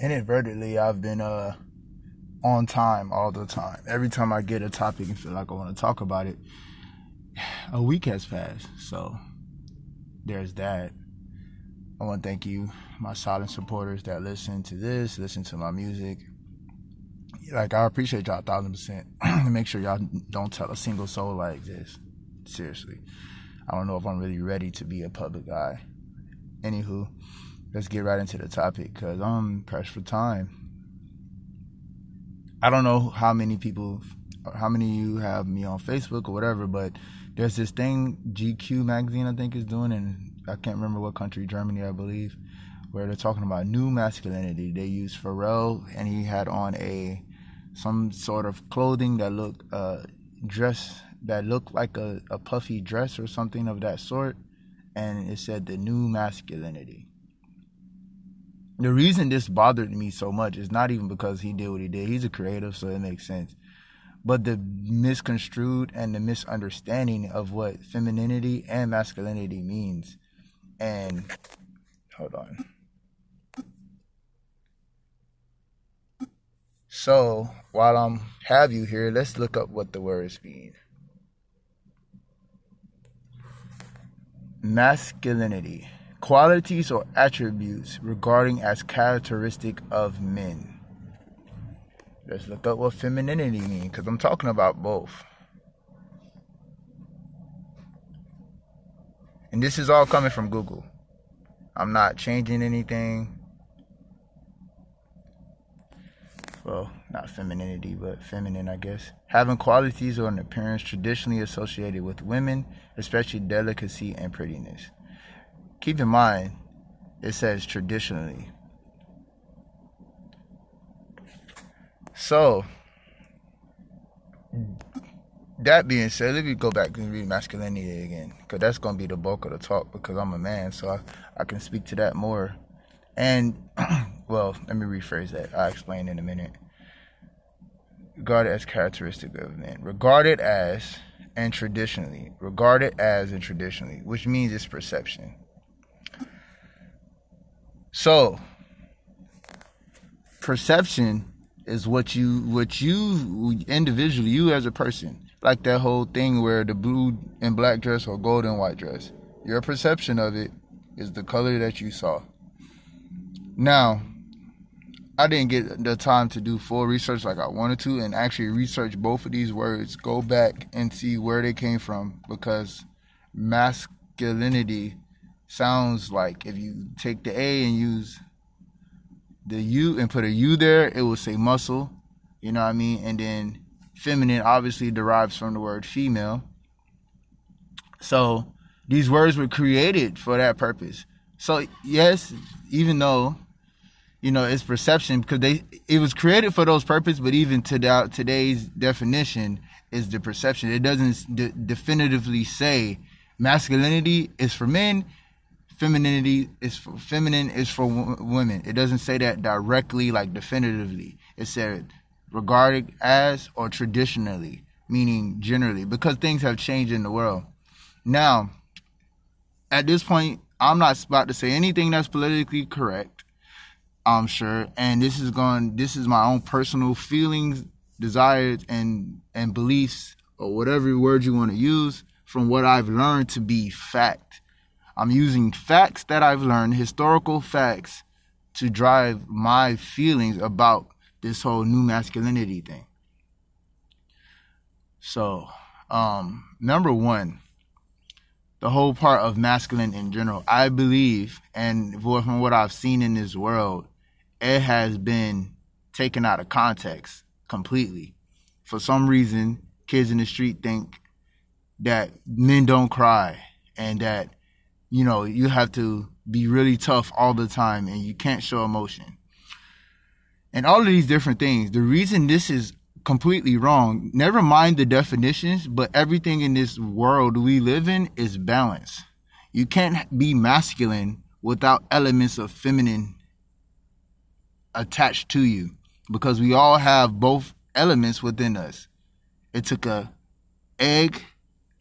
inadvertently I've been uh on time all the time. Every time I get a topic and feel like I want to talk about it, a week has passed. So there's that. I want to thank you, my silent supporters that listen to this, listen to my music. Like I appreciate y'all a thousand percent. Make sure y'all don't tell a single soul like this. Seriously. I don't know if I'm really ready to be a public guy. Anywho, let's get right into the topic because I'm pressed for time. I don't know how many people, how many of you have me on Facebook or whatever, but there's this thing GQ magazine I think is doing, and I can't remember what country, Germany I believe, where they're talking about new masculinity. They used Pharrell, and he had on a some sort of clothing that looked uh, dress that looked like a, a puffy dress or something of that sort, and it said the new masculinity the reason this bothered me so much is not even because he did what he did. He's a creative, so it makes sense. But the misconstrued and the misunderstanding of what femininity and masculinity means. And hold on. So while I'm have you here, let's look up what the words mean. Masculinity qualities or attributes regarding as characteristic of men. Let's look up what femininity means because I'm talking about both. And this is all coming from Google. I'm not changing anything. Well, not femininity, but feminine, I guess. Having qualities or an appearance traditionally associated with women, especially delicacy and prettiness keep in mind, it says traditionally. So, that being said, let me go back and read masculinity again, because that's going to be the bulk of the talk, because I'm a man, so I, I can speak to that more. And, well, let me rephrase that. I'll explain in a minute. Regarded as characteristic of men. Regarded as and traditionally. Regarded as and traditionally, which means it's perception. So, perception is what you what you individually you as a person like that whole thing where the blue and black dress or gold and white dress your perception of it is the color that you saw. Now i didn't get the time to do full research like i wanted to and actually research both of these words go back and see where they came from because masculinity sounds like if you take the A and use the U and put a U there, it will say muscle. You know what I mean? And then feminine obviously derives from the word female. So these words were created for that purpose. So yes, even though you know it's perception because they it was created for those purposes, but even to today's definition is the perception. It doesn't de- definitively say masculinity is for men femininity is for, feminine is for w- women. It doesn't say that directly, like definitively. It said regarded as or traditionally, meaning generally, because things have changed in the world. Now, at this point, I'm not about to say anything that's politically correct. I'm sure, and this is going. This is my own personal feelings, desires, and and beliefs, or whatever word you want to use, from what I've learned to be fact I'm using facts that I've learned, historical facts, to drive my feelings about this whole new masculinity thing. So, um, number one, the whole part of masculine in general, I believe, and from what I've seen in this world, it has been taken out of context completely. For some reason, kids in the street think that men don't cry and that you know, you have to be really tough all the time and you can't show emotion. And all of these different things. The reason this is completely wrong, never mind the definitions, but everything in this world we live in is balance. You can't be masculine without elements of feminine attached to you because we all have both elements within us. It took a egg,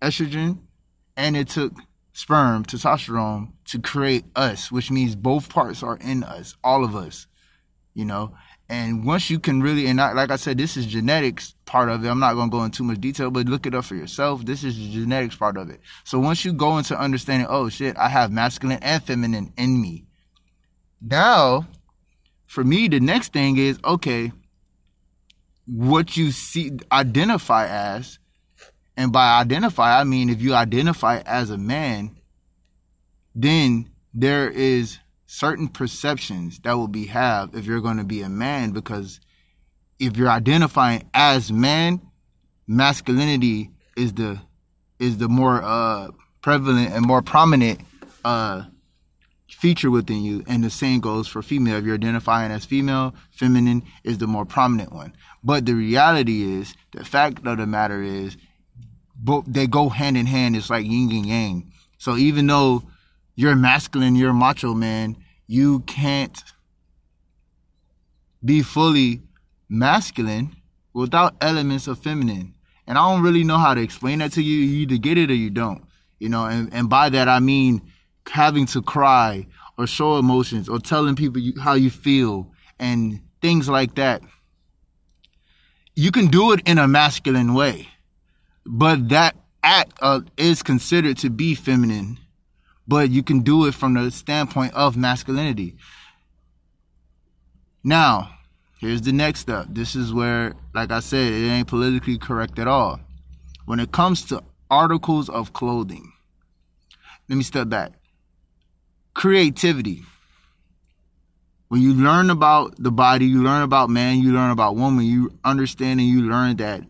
estrogen, and it took sperm, testosterone, to create us, which means both parts are in us, all of us. you know. And once you can really, and I, like I said, this is genetics part of it. I'm not going to go into too much detail, but look it up for yourself. This is the genetics part of it. So once you go into understanding, oh shit, I have masculine and feminine in me. Now, for me, the next thing is, okay, what you see, identify as, and by identify, I mean if you identify as a man, then there is certain perceptions that will be have if you're going to be a man because if you're identifying as man, masculinity is the is the more uh, prevalent and more prominent uh, feature within you, and the same goes for female. If you're identifying as female, feminine is the more prominent one. But the reality is, the fact of the matter is, both they go hand in hand. It's like yin and yang. So even though you're masculine, you're macho man, you can't be fully masculine without elements of feminine. And I don't really know how to explain that to you. You either get it or you don't. You know, and, and by that I mean having to cry or show emotions or telling people you, how you feel and things like that. You can do it in a masculine way, but that act uh, is considered to be feminine but you can do it from the standpoint of masculinity. Now, here's the next step. This is where, like I said, it ain't politically correct at all. When it comes to articles of clothing, let me step back. Creativity. When you learn about the body, you learn about man, you learn about woman, you understand and you learn that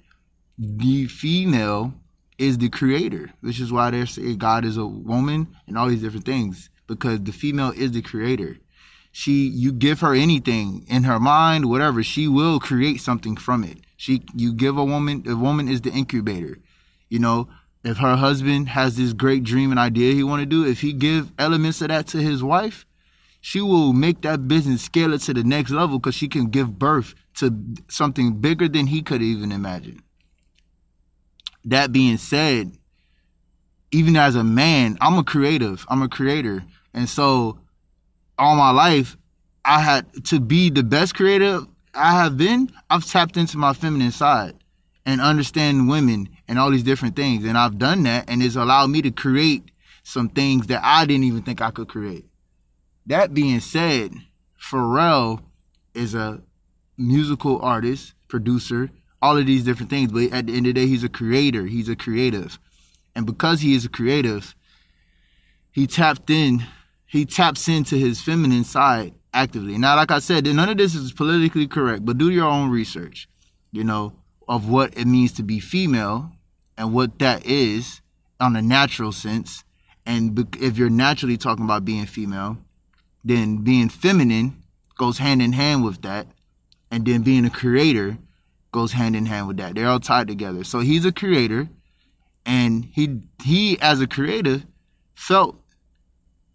the female is the creator, which is why they say God is a woman and all these different things because the female is the creator. She, you give her anything in her mind, whatever, she will create something from it. She, you give a woman, the woman is the incubator. You know, if her husband has this great dream and idea he want to do, if he give elements of that to his wife, she will make that business scale it to the next level because she can give birth to something bigger than he could even imagine that being said, even as a man, I'm a creative. I'm a creator. And so all my life, I had to be the best creative I have been, I've tapped into my feminine side and understand women and all these different things. And I've done that and it's allowed me to create some things that I didn't even think I could create. That being said, Pharrell is a musical artist, producer, all of these different things. But at the end of the day, he's a creator. He's a creative. And because he is a creative, he tapped in, he taps into his feminine side actively. Now, like I said, none of this is politically correct, but do your own research, you know, of what it means to be female and what that is on a natural sense. And if you're naturally talking about being female, then being feminine goes hand in hand with that. And then being a creator goes hand in hand with that. They're all tied together. So he's a creator, and he he as a creator felt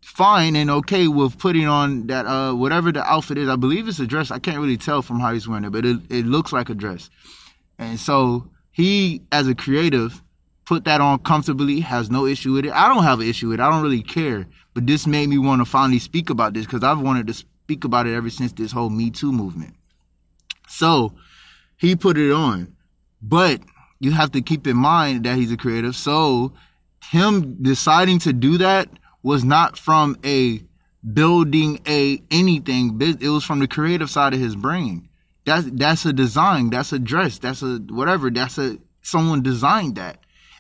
fine and okay with putting on that uh whatever the outfit is. I believe it's a dress. I can't really tell from how he's wearing it, but it, it looks like a dress. And so he as a creative put that on comfortably, has no issue with it. I don't have an issue with it. I don't really care. But this made me want to finally speak about this because I've wanted to speak about it ever since this whole Me Too movement. So he put it on. But you have to keep in mind that he's a creative. So him deciding to do that was not from a building a anything. It was from the creative side of his brain. That's that's a design. That's a dress. That's a whatever. That's a someone designed that,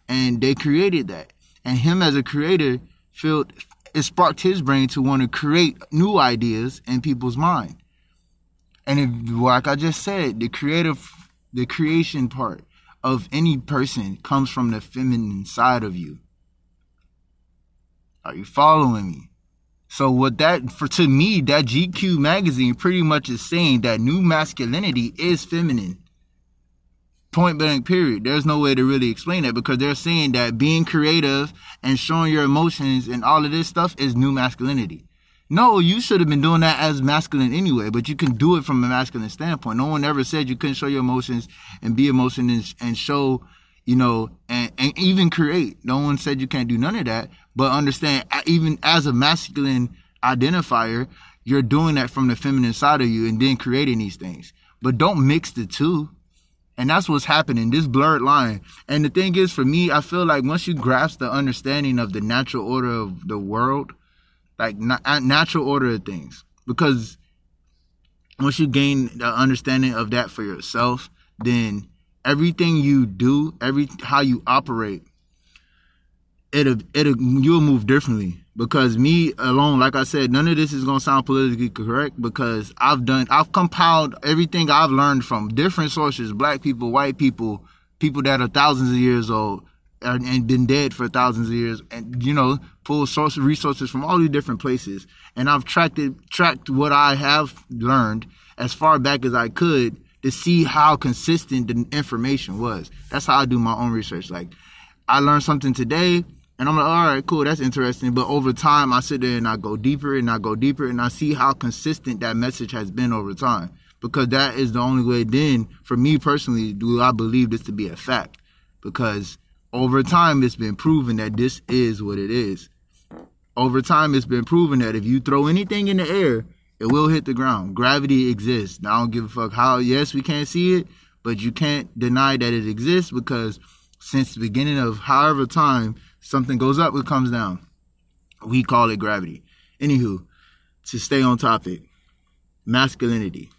and they created that. And him as a creator felt it sparked his brain to want to create new ideas in people's mind. And if, like I just said, the creative, the creation part of any person comes from the feminine side of you. Are you following me? So what that for to me that GQ magazine pretty much is saying that new masculinity is feminine. Point blank period. There's no way to really explain that because they're saying that being creative and showing your emotions and all of this stuff is new masculinity. No, you should have been doing that as masculine anyway, but you can do it from a masculine standpoint. No one ever said you couldn't show your emotions and be emotional and, and show, you know, and, and even create. No one said you can't do none of that, but understand, even as a masculine identifier, you're doing that from the feminine side of you and then creating these things. But don't mix the two. And that's what's happening, this blurred line. And the thing is, for me, I feel like once you grasp the understanding of the natural order of the world, like uh, natural order of things, because once you gain the understanding of that for yourself, then everything you do, every how you operate, it'll it'll you'll move differently. Because me alone, like I said, none of this is gonna sound politically correct because I've done, I've compiled everything I've learned from different sources, black people, white people, people that are thousands of years old and been dead for thousands of years, and you know, pull source resources from all these different places, and I've tracked it, tracked what I have learned as far back as I could to see how consistent the information was. That's how I do my own research. Like, I learned something today and I'm like, all right, cool, that's interesting. But over time, I sit there and I go deeper and I go deeper and I see how consistent that message has been over time. Because that is the only way then, for me personally, do I believe this to be a fact. Because over time, it's been proven that this is what it is. Over time, it's been proven that if you throw anything in the air, it will hit the ground. Gravity exists. Now, I don't give a fuck how, yes, we can't see it, but you can't deny that it exists because since the beginning of however time, Something goes up, it comes down. We call it gravity. Anywho, to stay on topic, masculinity.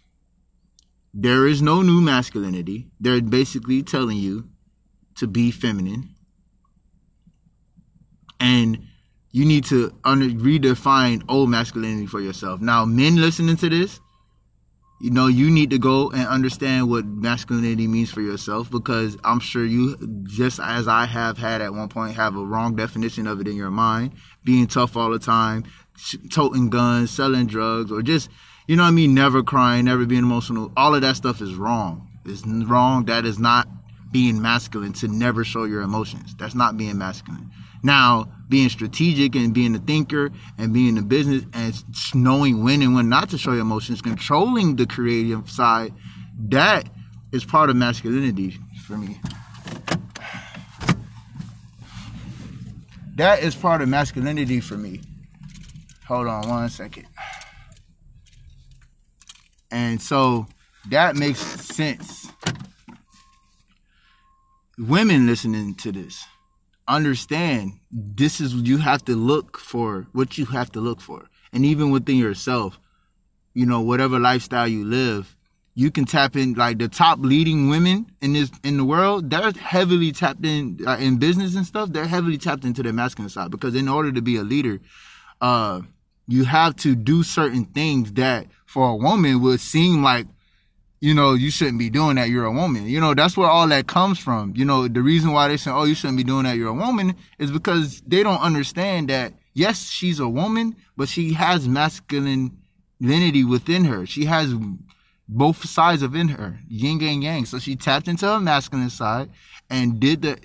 There is no new masculinity. They're basically telling you to be feminine. And you need to redefine old masculinity for yourself. Now, men listening to this, you know, you need to go and understand what masculinity means for yourself because I'm sure you, just as I have had at one point, have a wrong definition of it in your mind. Being tough all the time, toting guns, selling drugs, or just, you know what I mean, never crying, never being emotional. All of that stuff is wrong. It's wrong. That is not being masculine to never show your emotions. That's not being masculine. Now, being strategic and being a thinker and being a business and knowing when and when not to show your emotions, controlling the creative side, that is part of masculinity for me. That is part of masculinity for me. Hold on one second. And so that makes sense. Women listening to this understand this is you have to look for what you have to look for. And even within yourself you know whatever lifestyle you live you can tap in like the top leading women in this in the world they're heavily tapped in uh, in business and stuff they're heavily tapped into their masculine side. Because in order to be a leader uh you have to do certain things that for a woman would seem like you know, you shouldn't be doing that. You're a woman. You know, that's where all that comes from. You know, the reason why they say, oh, you shouldn't be doing that. You're a woman is because they don't understand that, yes, she's a woman, but she has masculinity within her. She has both sides of in her, yin and yang. So she tapped into her masculine side and did the,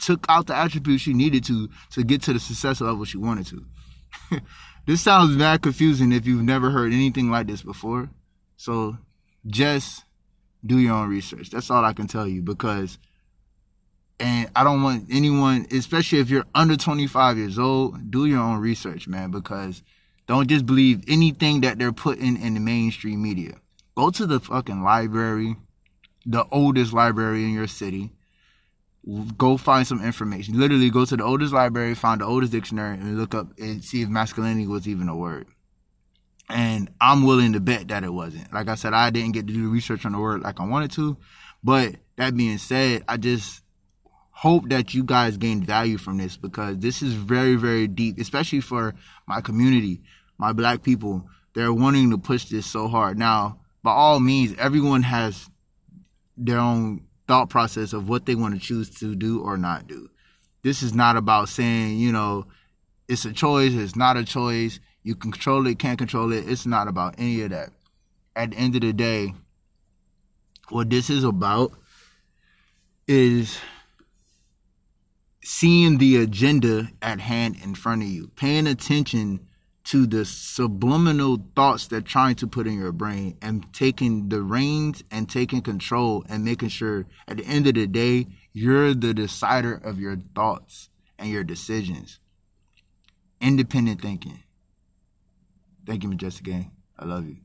took out the attributes she needed to, to get to the success level she wanted to. this sounds mad confusing if you've never heard anything like this before. So just do your own research. That's all I can tell you because and I don't want anyone, especially if you're under 25 years old, do your own research, man, because don't just believe anything that they're putting in the mainstream media. Go to the fucking library, the oldest library in your city. Go find some information. Literally go to the oldest library, find the oldest dictionary, and look up and see if masculinity was even a word. And I'm willing to bet that it wasn't. Like I said, I didn't get to do research on the word like I wanted to. But that being said, I just hope that you guys gain value from this because this is very, very deep, especially for my community, my black people. They're wanting to push this so hard. Now, by all means, everyone has their own thought process of what they want to choose to do or not do. This is not about saying, you know, it's a choice, it's not a choice you can control it, can't control it. It's not about any of that. At the end of the day, what this is about is seeing the agenda at hand in front of you, paying attention to the subliminal thoughts they're trying to put in your brain and taking the reins and taking control and making sure at the end of the day, you're the decider of your thoughts and your decisions. Independent thinking. Thank you, Majestic Gang. I love you.